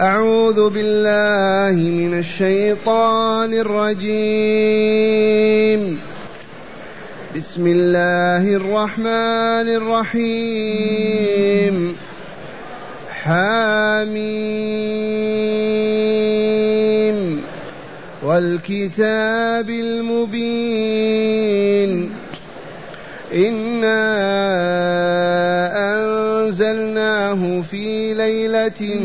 أعوذ بالله من الشيطان الرجيم. بسم الله الرحمن الرحيم. حاميم والكتاب المبين. إنا أنزلناه في ليلة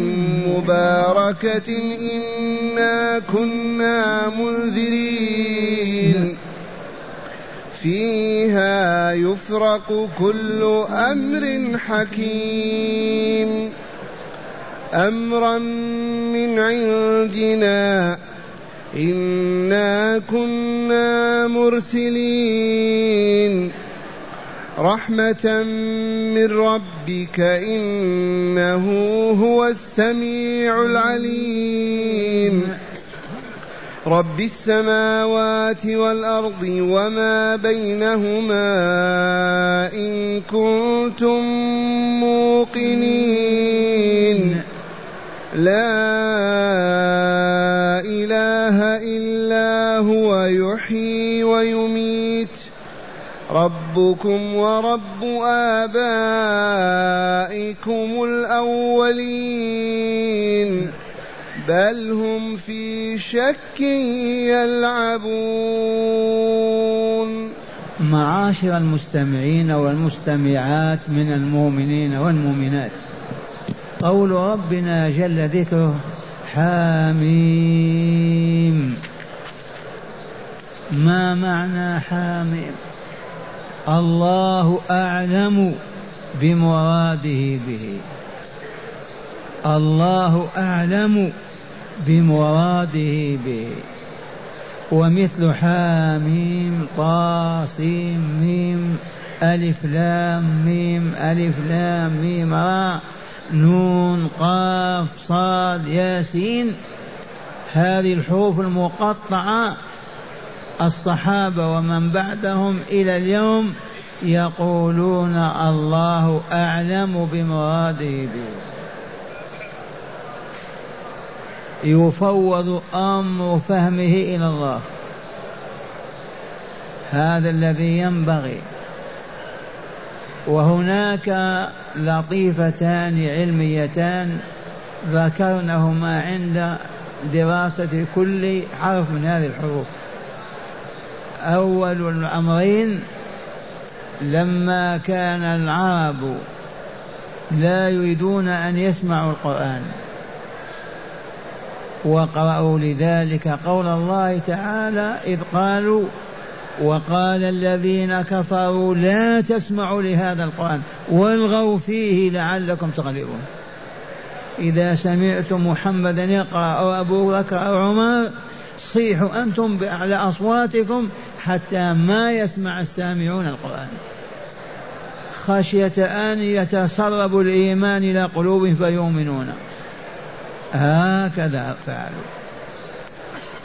مباركة إنا كنا منذرين. فيها يفرق كل أمر حكيم. أمرا من عندنا إنا كنا مرسلين. رحمة من ربك إنه هو السميع العليم. رب السماوات والأرض وما بينهما إن كنتم موقنين. لا إله إلا هو يحيي ويميت. ربكم ورب آبائكم الأولين. بل هم في شك يلعبون. معاشر المستمعين والمستمعات من المؤمنين والمؤمنات. قول ربنا جل ذكره حاميم. ما معنى حاميم؟ الله أعلم بمراده به. الله أعلم بمراده به. ومثل حاميم طاسيم ميم ألف لام ميم ألف لام ميم راء نون قاف صاد ياسين. هذه الحروف المقطعة الصحابة ومن بعدهم إلى اليوم يقولون الله أعلم بمراده به يفوض أمر فهمه إلى الله. هذا الذي ينبغي. وهناك لطيفتان علميتان ذكرنهما عند دراسة كل حرف من هذه الحروف. أول الأمرين لما كان العرب لا يريدون أن يسمعوا القرآن وقرأوا لذلك قول الله تعالى إذ قالوا وقال الذين كفروا لا تسمعوا لهذا القرآن والغوا فيه لعلكم تغلبون. إذا سمعتم محمدا يقرأ أو أبو بكر أو عمر صيحوا أنتم بأعلى أصواتكم حتى ما يسمع السامعون القرآن. خشية أن يتسرب الإيمان إلى قلوبهم فيؤمنون. هكذا فعلوا.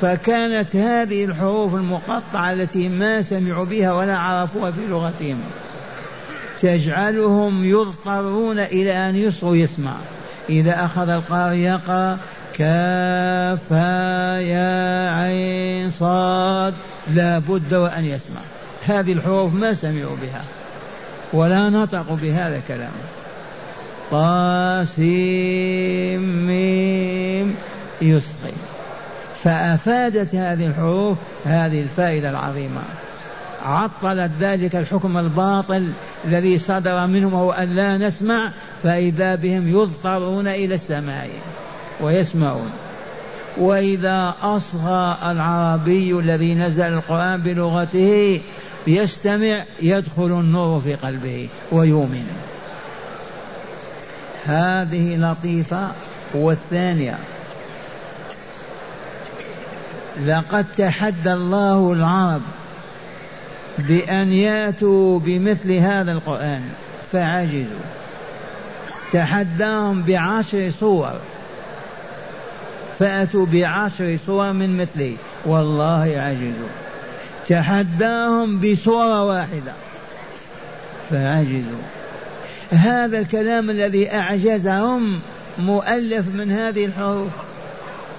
فكانت هذه الحروف المقطعة التي ما سمعوا بها ولا عرفوها في لغتهم تجعلهم يضطرون إلى أن يصغوا يسمع. إذا أخذ القارئ يقرأ كافا يا عين صاد. لا بد وأن يسمع. هذه الحروف ما سمعوا بها ولا نطقوا بهذا الكلام. طاسيم ميم يصغي فأفادت هذه الحروف هذه الفائدة العظيمة. عطلت ذلك الحكم الباطل الذي صدر منهم هو أن لا نسمع فإذا بهم يضطرون إلى السماع ويسمعون. وإذا أصغى العربي الذي نزل القرآن بلغته يستمع يدخل النور في قلبه ويؤمن. هذه لطيفة. والثانية لقد تحدى الله العرب بأن يأتوا بمثل هذا القرآن. فعجزوا. تحداهم بعشر صور. فأتوا بعشر صور من مثله والله عجزوا تحداهم بصورة واحدة. فعجزوا هذا الكلام الذي أعجزهم مؤلف من هذه الحروف.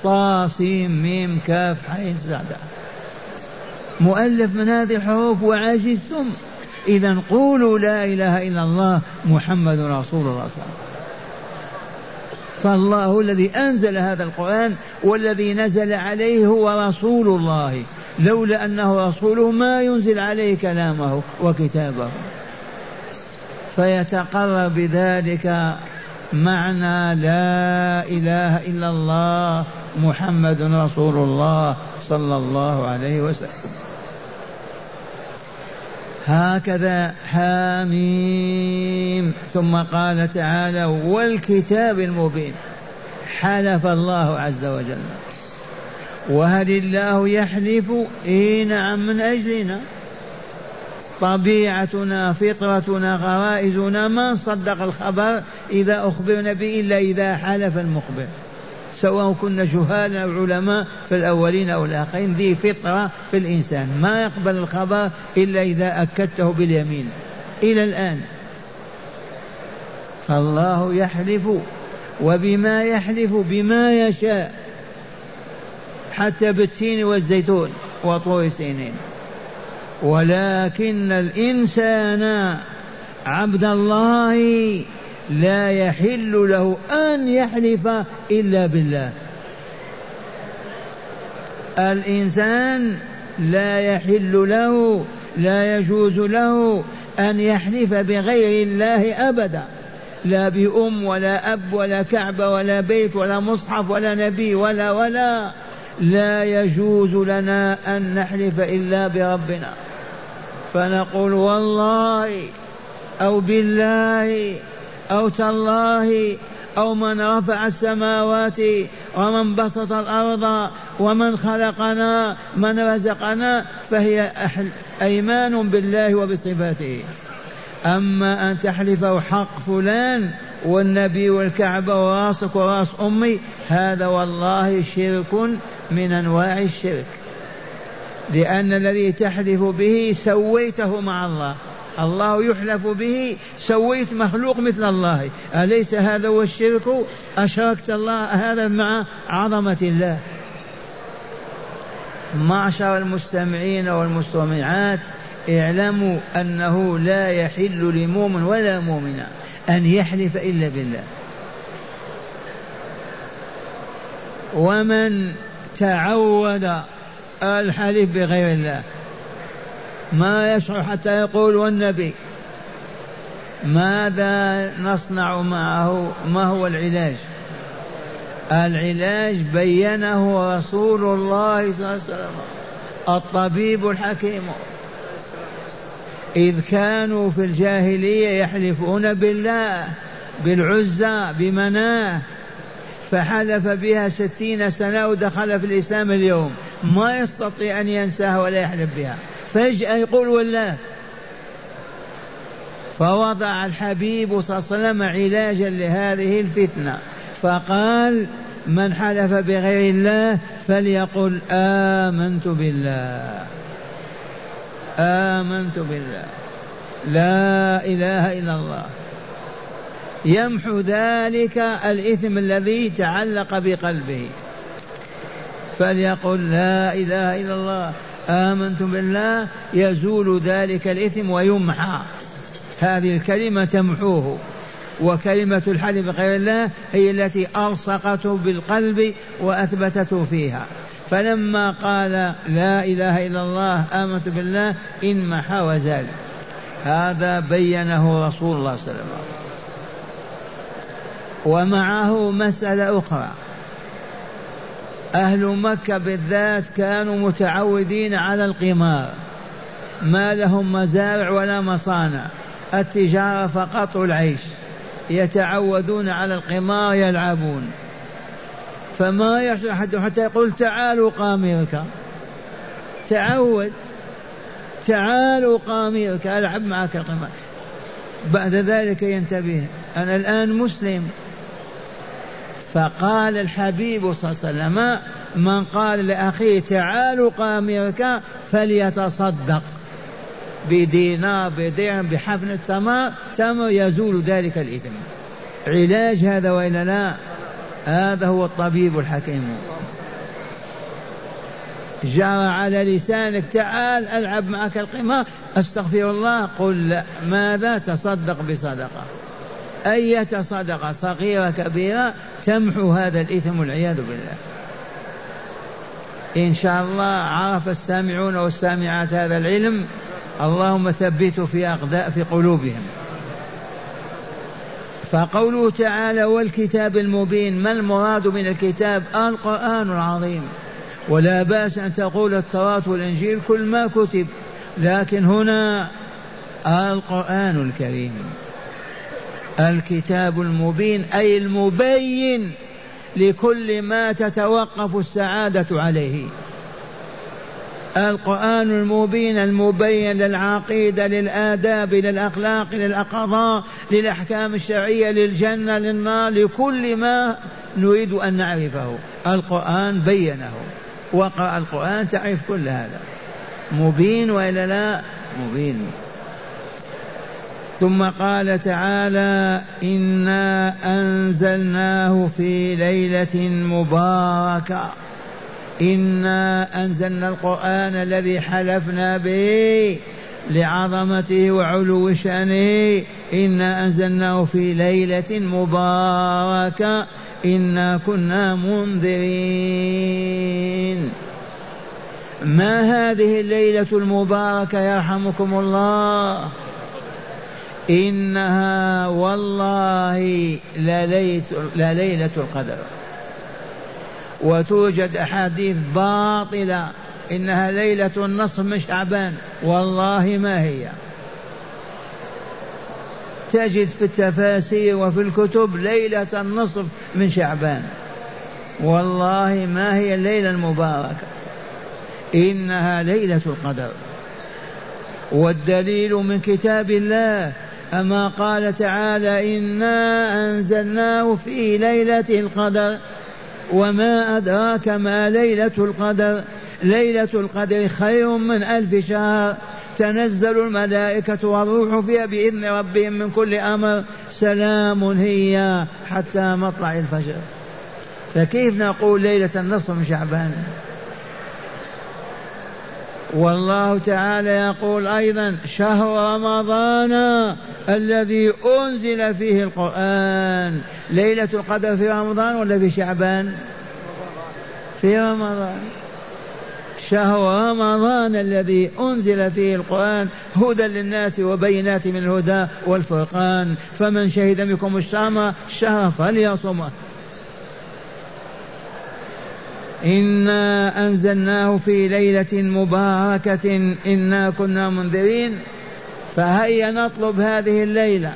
طا سين ميم كاف حين سعدة مؤلف من هذه الحروف وعجزتم. إذا قولوا لا إله إلا الله محمد رسول الله صلى الله عليه وسلم. فالله الذي أنزل هذا القرآن والذي نزل عليه هو رسول الله. لولا أنه رسوله ما ينزل عليه كلامه وكتابه. فيتقرر بذلك معنى لا إله إلا الله محمد رسول الله صلى الله عليه وسلم. هكذا حاميم. ثم قال تعالى والكتاب المبين. حلف الله عز وجل. وهل الله يحلف اي نعم من أجلنا؟ طبيعتنا فطرتنا غرائزنا ما نصدق الخبر إذا أخبرنا به الا إذا حلف المخبر. سواء كنا جهالا أو علماء في الأولين أو الآخرين ذي فطرة في الإنسان. ما يقبل الخبر إلا إذا أكدته باليمين. إلى الآن. فالله يحلف وبما يحلف بما يشاء حتى بالتين والزيتون وطور سينين ولكن الإنسان عبد الله لا يحل له أن يحلف إلا بالله. الإنسان لا يحل له لا يجوز له أن يحلف بغير الله أبدا. لا بأم ولا أب ولا كعبة ولا بيت ولا مصحف ولا نبي ولا ولا. لا يجوز لنا أن نحلف إلا بربنا. فنقول والله أو بالله أو تالله أو من رفع السماوات ومن بسط الأرض ومن خلقنا من رزقنا فهي أيمان بالله وبصفاته. أما أن تحلف حق فلان والنبي والكعبة وراسك وراس أمي هذا والله شرك من أنواع الشرك. لأن الذي تحلف به سويته مع الله. الله يحلف به سويت مخلوق مثل الله. أليس هذا هو الشرك؟ أشركت الله هذا مع عظمة الله. معشر المستمعين والمستمعات اعلموا أنه لا يحل لمؤمن ولا مؤمنة أن يحلف إلا بالله. ومن تعود الحلف بغير الله ما يشعر حتى يقول والنبي. ماذا نصنع معه؟ ما هو العلاج؟ العلاج بينه رسول الله صلى الله عليه وسلم الطبيب الحكيم. إذ كانوا في الجاهلية يحلفون بالله بالعزى بمناه فحلف بها ستين سنة ودخل في الإسلام اليوم. ما يستطيع أن ينساها ولا يحلف بها. فجأة يقول والله فوضع الحبيب صلى الله عليه وسلم علاجا لهذه الفتنة. فقال من حلف بغير الله فليقل آمنت بالله. آمنت بالله. لا إله إلا الله. يمحو ذلك الإثم الذي تعلق بقلبه. فليقل لا إله إلا الله. آمنتم بالله يزول ذلك الإثم ويمحى. هذه الكلمة تمحوه. وكلمة الحلف بغير الله هي التي ألصقته بالقلب وأثبتته فيها. فلما قال لا إله إلا الله آمنت بالله انمحى وزال. هذا بينه رسول الله صلى الله عليه وسلم. ومعه مسألة أخرى. أهل مكة بالذات كانوا متعودين على القمار. ما لهم مزارع ولا مصانع. التجارة فقط العيش يتعودون على القمار يلعبون. فما يحصل أحد حتى يقول تعالوا قامرك تعود. تعالوا قامرك ألعب معك القمار. بعد ذلك ينتبه. أنا الآن مسلم. فقال الحبيب صلى الله عليه وسلم من قال لأخيه تعالوا قامرك فليتصدق. بدينار بدرهم بحفن التمر تمر يزول ذلك الإثم. علاج هذا وإلا لا؟ هذا هو الطبيب الحكيم. جرى على لسانك تعال ألعب معك القمار. أستغفر الله قل ماذا؟ تصدق بصدقة. أية صدقة صغيرة كبيرة تمحو هذا الإثم والعياذ بالله. إن شاء الله عرف السامعون والسامعات هذا العلم اللهم ثبته في أقداء في قلوبهم. فقوله تعالى والكتاب المبين ما المراد من الكتاب؟ القرآن العظيم. ولا بأس أن تقول التوراة والإنجيل كل ما كتب. لكن هنا القرآن الكريم. الكتاب المبين أي المبين لكل ما تتوقف السعادة عليه. القرآن المبين المبين للعقيدة للآداب للأخلاق للقضاء للأحكام الشرعية للجنة للنار لكل ما نريد أن نعرفه. القرآن بينه. وقرأ القرآن تعرف كل هذا. مبين وإلا لا؟ مبين. ثم قال تعالى إنا أنزلناه في ليلة مباركة. إنا أنزلنا القرآن الذي حلفنا به لعظمته وعلو شأنه. إنا أنزلناه في ليلة مباركة. إنا كنا منذرين. ما هذه الليلة المباركة يرحمكم الله؟ إنها والله لليلة القدر. وتوجد أحاديث باطلة إنها ليلة النصف من شعبان. والله ما هي. تجد في التفاسير وفي الكتب ليلة النصف من شعبان. والله ما هي الليلة المباركة. إنها ليلة القدر. والدليل من كتاب الله أما قال تعالى إنا أنزلناه في ليلة القدر وما أدراك ما ليلة القدر. ليلة القدر خير من ألف شهر. تنزل الملائكة والروح فيها بإذن ربهم من كل أمر. سلام هي حتى مطلع الفجر. فكيف نقول ليلة النصف من شعبان؟ والله تعالى يقول أيضا شهر رمضان الذي أنزل فيه القرآن. ليلة القدر في رمضان ولا في شعبان؟ في رمضان. شهر رمضان الذي أنزل فيه القرآن هدى للناس وبينات من الهدى والفرقان. فمن شهد منكم الشهر الشهر فليصمه إنا أنزلناه في ليلة مباركة إنا كنا منذرين فهيا نطلب هذه الليلة.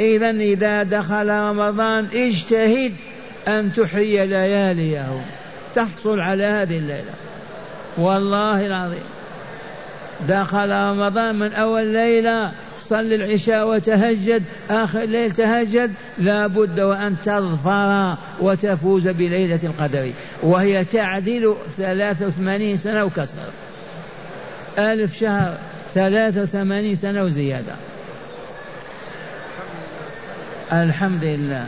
إذا إذا دخل رمضان اجتهد أن تحيي لياليه. تحصل على هذه الليلة. والله العظيم. دخل رمضان من أول ليلة. صل العشاء وتهجد. آخر الليل تهجد. لا بد وأن تظفر وتفوز بليلة القدر. وهي تعدل ثلاثة وثمانين سنة وكسر. ألف شهر ثلاثة وثمانين سنة وزيادة. الحمد لله.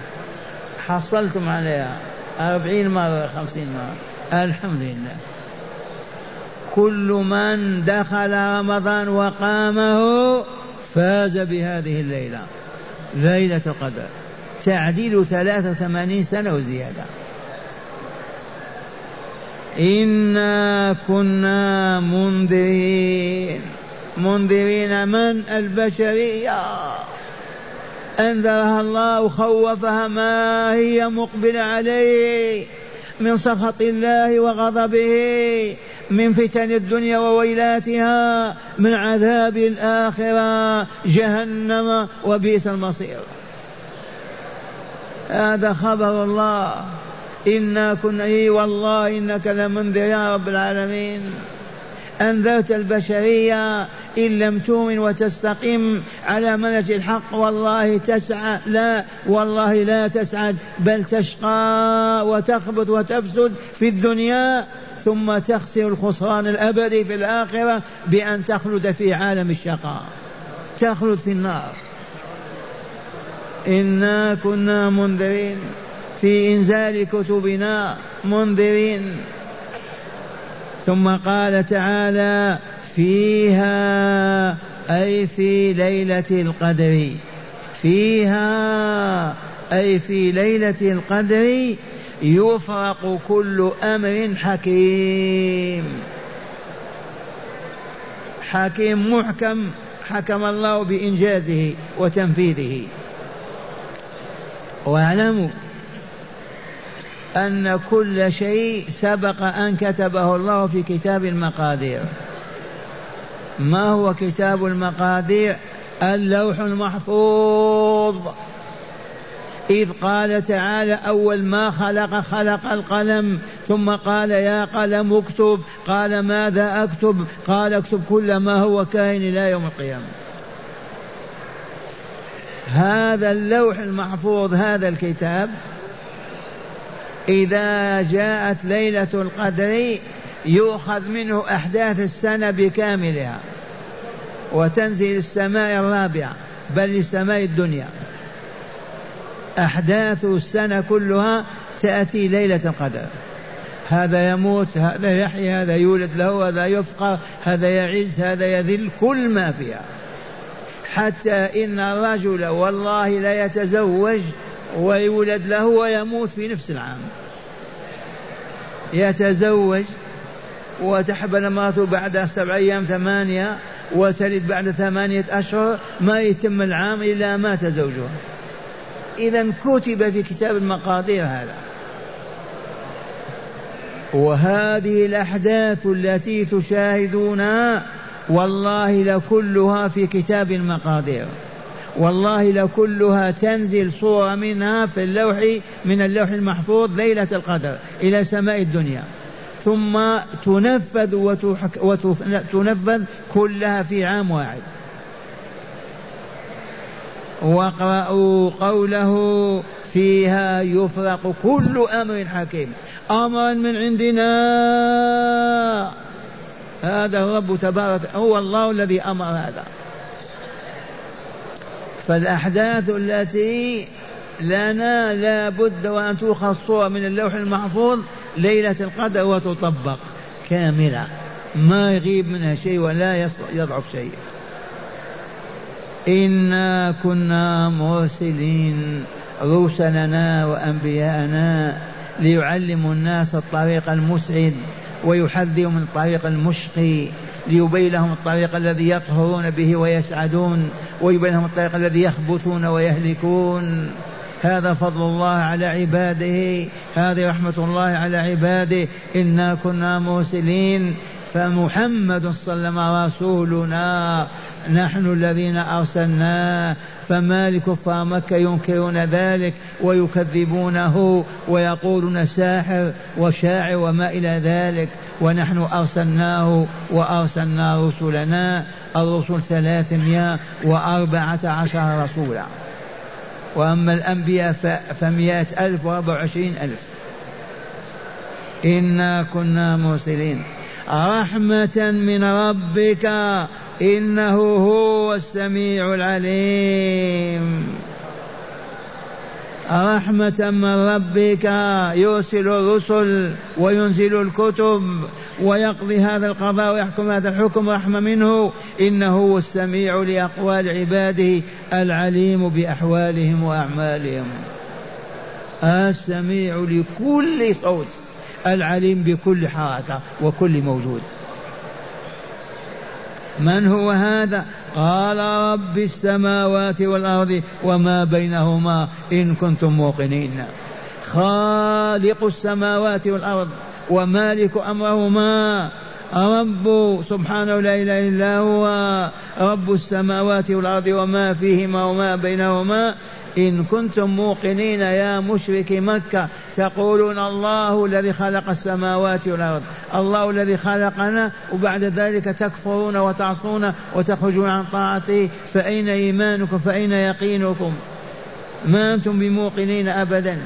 حصلتم عليها أربعين مرة خمسين مرة. الحمد لله. كل من دخل رمضان وقامه فاز بهذه الليلة ليلة القدر. تعديل ثلاثة وثمانين سنة وزيادة. إنا كنا منذرين. منذرين من؟ البشرية. أنذرها الله وخوفها ما هي مقبلة عليه من سخط الله وغضبه. من فتن الدنيا وويلاتها من عذاب الآخرة جهنم وبئس المصير. هذا خبر الله. إنا كنا إيه والله إنك لمنذر يا رب العالمين. أنذرت البشرية إن لم تؤمن وتستقم على منهج الحق. والله تسعى لا والله لا تسعد بل تشقى وتخبط وتفسد في الدنيا. ثم تخسر الخسران الأبدي في الآخرة بأن تخلد في عالم الشقاء. تخلد في النار. إنا كنا منذرين في إنزال كتبنا منذرين. ثم قال تعالى فيها أي في ليلة القدر. فيها أي في ليلة القدر يفرق كل أمر حكيم. حكيم محكم. حكم الله بإنجازه وتنفيذه. واعلموا أن كل شيء سبق أن كتبه الله في كتاب المقادير ما هو كتاب المقادير اللوح المحفوظ. إذ قال تعالى أول ما خلق خلق القلم ثم قال يا قلم اكتب. قال ماذا أكتب؟ قال اكتب كل ما هو كائن إلى يوم القيامة. هذا اللوح المحفوظ هذا الكتاب إذا جاءت ليلة القدر يؤخذ منه أحداث السنة بكاملها وتنزل السماء الرابعة بل لسماء الدنيا. أحداث السنة كلها تأتي ليلة القدر. هذا يموت هذا يحيى هذا يولد له هذا يفقر هذا يعز هذا يذل كل ما فيها. حتى إن الرجل والله لا يتزوج ويولد له ويموت في نفس العام. يتزوج وتحبل امرأته بعد سبع أيام ثمانية وتلد بعد ثمانية أشهر ما يتم العام إلا مات زوجها. إذا كتب في كتاب المقادير هذا. وهذه الأحداث التي تشاهدونها والله لكلها في كتاب المقادير والله لكلها تنزل صورة منها في اللوح من اللوح المحفوظ ليلة القدر إلى سماء الدنيا. ثم تنفذ وتنفذ كلها في عام واحد. واقرأوا قوله فيها يفرق كل أمر حكيم. أمرا من عندنا. هذا الرب تبارك هو الله الذي أمر هذا. فالأحداث التي لنا لا بد وأن تؤخذ من اللوح المحفوظ ليلة القدر وتطبق كاملة. ما يغيب منها شيء ولا يضعف شيء. إنا كنا مرسلين رسلنا وأنبياءنا ليعلموا الناس الطريق المسعد ويحذروا من الطريق المشقي ليبين لهم الطريق الذي يطهرون به ويسعدون ويبين لهم الطريق الذي يخبثون ويهلكون. هذا فضل الله على عباده. هذه رحمة الله على عباده. إنا كنا مرسلين. فمحمد صلى الله عليه وسلم رسولنا. نحن الذين أرسلناه فما لكفار مكة ينكرون ذلك ويكذبونه ويقولون ساحر وشاعر وما إلى ذلك. ونحن أرسلناه وأرسلنا رسلنا الرسل ثلاثمائة وأربعة عشر رسولا. وأما الأنبياء فمائة ألف وأربع وعشرين ألف. إنا كنا مرسلين. رحمة من ربك إنه هو السميع العليم. رحمة من ربك يرسل الرسل وينزل الكتب ويقضي هذا القضاء ويحكم هذا الحكم رحمة منه. إنه هو السميع لأقوال عباده العليم بأحوالهم وأعمالهم. السميع لكل صوت العليم بكل حركة وكل موجود. من هو هذا؟ قال رب السماوات والأرض وما بينهما إن كنتم موقنين. خالق السماوات والأرض ومالك أمرهما. رب سبحانه لا إله إلا هو. رب السماوات والأرض وما فيهما وما بينهما إن كنتم موقنين يا مشرك مكة تقولون الله الذي خلق السماوات والأرض الله الذي خلقنا وبعد ذلك تكفرون وتعصون وتخرجون عن طاعته. فأين إيمانكم؟ فأين يقينكم؟ ما أنتم بموقنين أبدا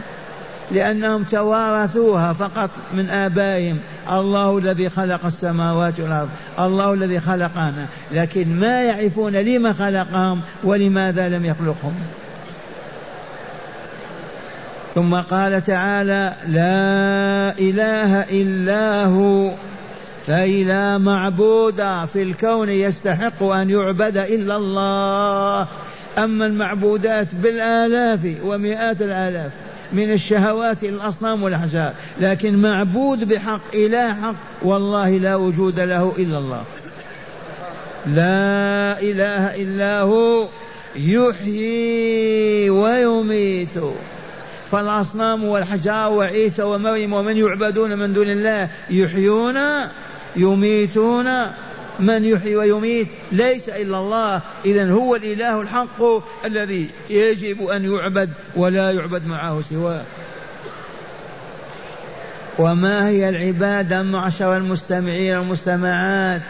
لأنهم توارثوها فقط من آبائهم. الله الذي خلق السماوات والأرض الله الذي خلقنا. لكن ما يعرفون لما خلقهم ولماذا لم يخلقهم. ثم قال تعالى لا إله إلا هو اي لا معبود في الكون يستحق أن يعبد إلا الله. أما المعبودات بالآلاف ومئات الآلاف من الشهوات الأصنام والأحجار لكن معبود بحق إله حق والله لا وجود له إلا الله. لا إله إلا هو يحيي ويميت. فالاصنام والحجار وعيسى ومريم ومن يعبدون من دون الله يحيون يميتون. من يحيي ويميت ليس إلا الله. اذا هو الإله الحق الذي يجب أن يعبد ولا يعبد معه سواه. وما هي العباده معشر المستمعين والمستمعات؟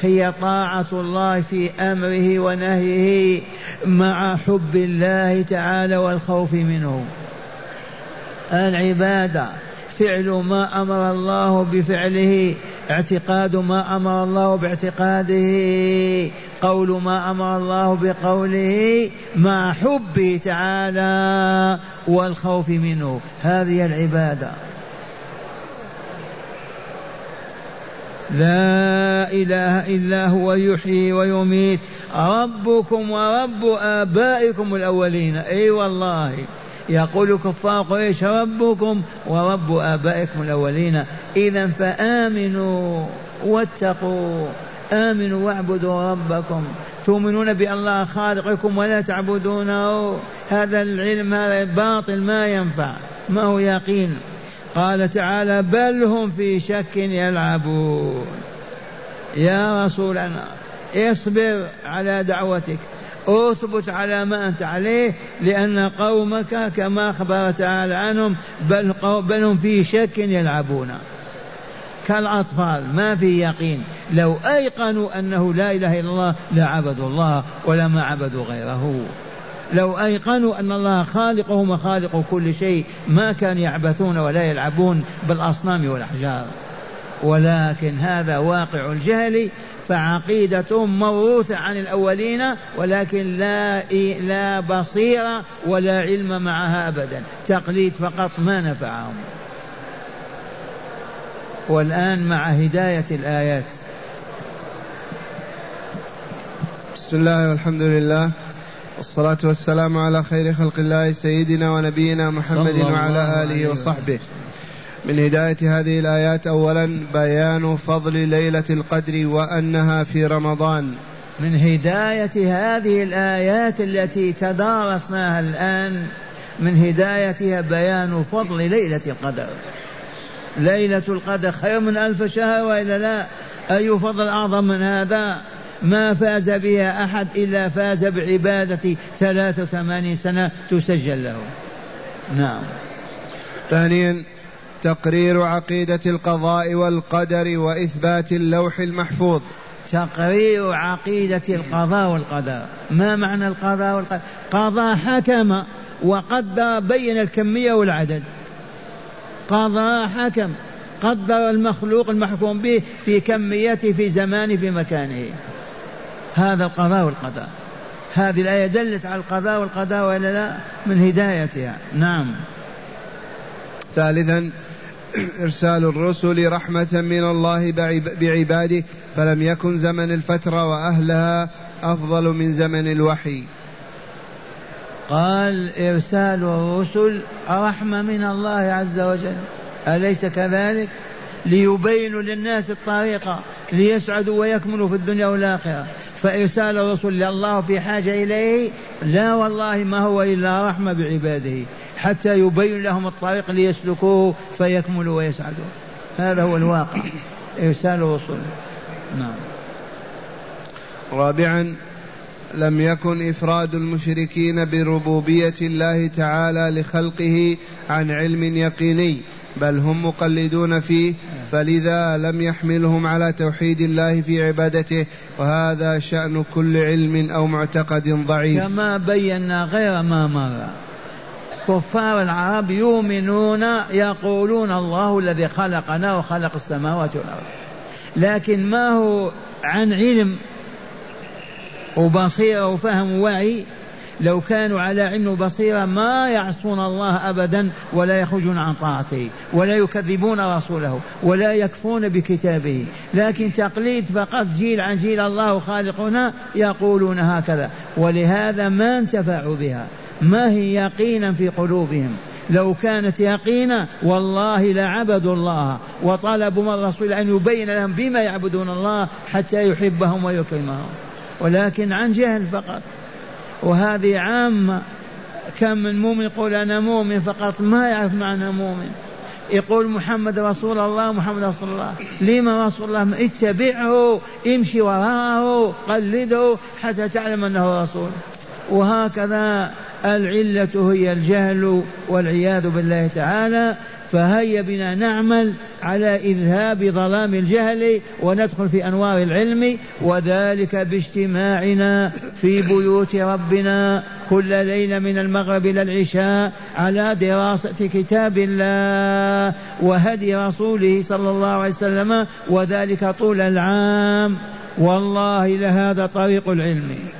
هي طاعة الله في أمره ونهيه مع حب الله تعالى والخوف منه. العبادة. فعل ما أمر الله بفعله اعتقاد ما أمر الله باعتقاده قول ما أمر الله بقوله مع حبه تعالى والخوف منه. هذه العبادة. لا إله إلا هو يحيي ويميت. ربكم ورب آبائكم الأولين. أي أيوة والله. يقول كفار قريش ربكم ورب آبائكم الأولين. إذا فآمنوا واتقوا. آمنوا واعبدوا ربكم. تؤمنون بأن الله خالقكم ولا تعبدونه؟ هذا العلم هذا باطل ما ينفع ما هو يقين. قال تعالى بل هم في شك يلعبون. يا رسولنا اصبر على دعوتك. اثبت على ما أنت عليه لأن قومك كما اخبر تعالى عنهم بل, بل هم في شك يلعبون. كالأطفال ما في يقين. لو أيقنوا أنه لا إله إلا الله لعبدوا الله ولما عبدوا غيره. لو أيقنوا أن الله خالقهم وخالق كل شيء ما كانوا يعبثون ولا يلعبون بالأصنام والأحجار. ولكن هذا واقع الجهل فعقيدتهم موروثة عن الأولين ولكن لا لا بصيرة ولا علم معها أبدا. تقليد فقط ما نفعهم. والآن مع هداية الآيات. بسم الله والحمد لله والصلاة والسلام على خير خلق الله سيدنا ونبينا محمد وعلى آله وصحبه. من هداية هذه الآيات أولا بيان فضل ليلة القدر وأنها في رمضان. من هداية هذه الآيات التي تدارسناها الآن من هدايتها بيان فضل ليلة القدر. ليلة القدر خير من ألف شهر وإلا لا؟ أي فضل أعظم من هذا؟ ما فاز بها أحد إلا فاز بعبادة ثلاث وثمانين سنة تسجل له. نعم. ثانيا تقرير عقيدة القضاء والقدر وإثبات اللوح المحفوظ. تقرير عقيدة القضاء والقدر. ما معنى القضاء والقدر؟ قضى حكم وقدر بين الكمية والعدد. قضى حكم. قدر المخلوق المحكوم به في كميته في زمانه في مكانه. هذا القضاء والقدر. هذه الآية دلت على القضاء والقدر ولا لا؟ من هدايتها. نعم. ثالثا إرسال الرسل رحمة من الله بعباده فلم يكن زمن الفترة وأهلها أفضل من زمن الوحي. قال إرسال الرسل رحمة من الله عز وجل. أليس كذلك؟ ليبينوا للناس الطريقة ليسعدوا ويكملوا في الدنيا والآخرة. فإرسال الرسل الله في حاجة إليه لا والله ما هو إلا رحمة بعباده. حتى يبين لهم الطريق ليسلكوه فيكملوا ويسعدوا. هذا هو الواقع. إرسال الرسل نعم. رابعا لم يكن إفراد المشركين بربوبية الله تعالى لخلقه عن علم يقيني بل هم مقلدون فيه فلذا لم يحملهم على توحيد الله في عبادته وهذا شأن كل علم أو معتقد ضعيف. كما بينا غير ما مر. كفار العرب يؤمنون يقولون الله الذي خلقنا وخلق السماوات والأرض. لكن ما هو عن علم وبصيرة وفهم ووعي؟ لو كانوا على علم بصيرة ما يعصون الله أبدا ولا يخرجون عن طاعته ولا يكذبون رسوله ولا يكفون بكتابه. لكن تقليد فقط جيل عن جيل الله خالقنا يقولون هكذا. ولهذا ما انتفعوا بها. ما هي يقينا في قلوبهم؟ لو كانت يقينا والله لعبدوا الله. وطلبوا من الرسول أن يبين لهم بما يعبدون الله حتى يحبهم ويكرمهم. ولكن عن جهل فقط. وهذه عامة. كم من مؤمن يقول أنا مؤمن فقط ما يعرف معنى مؤمن. يقول محمد رسول الله محمد رسول الله. لما رسول الله اتبعه امشي وراءه قلده حتى تعلم أنه رسول. وهكذا العلة هي الجهل والعياذ بالله تعالى فهيا بنا نعمل على إذهاب ظلام الجهل وندخل في أنوار العلم وذلك باجتماعنا في بيوت ربنا كل ليلة من المغرب إلى العشاء على دراسة كتاب الله وهدي رسوله صلى الله عليه وسلم وذلك طول العام. والله لهذا طريق العلم.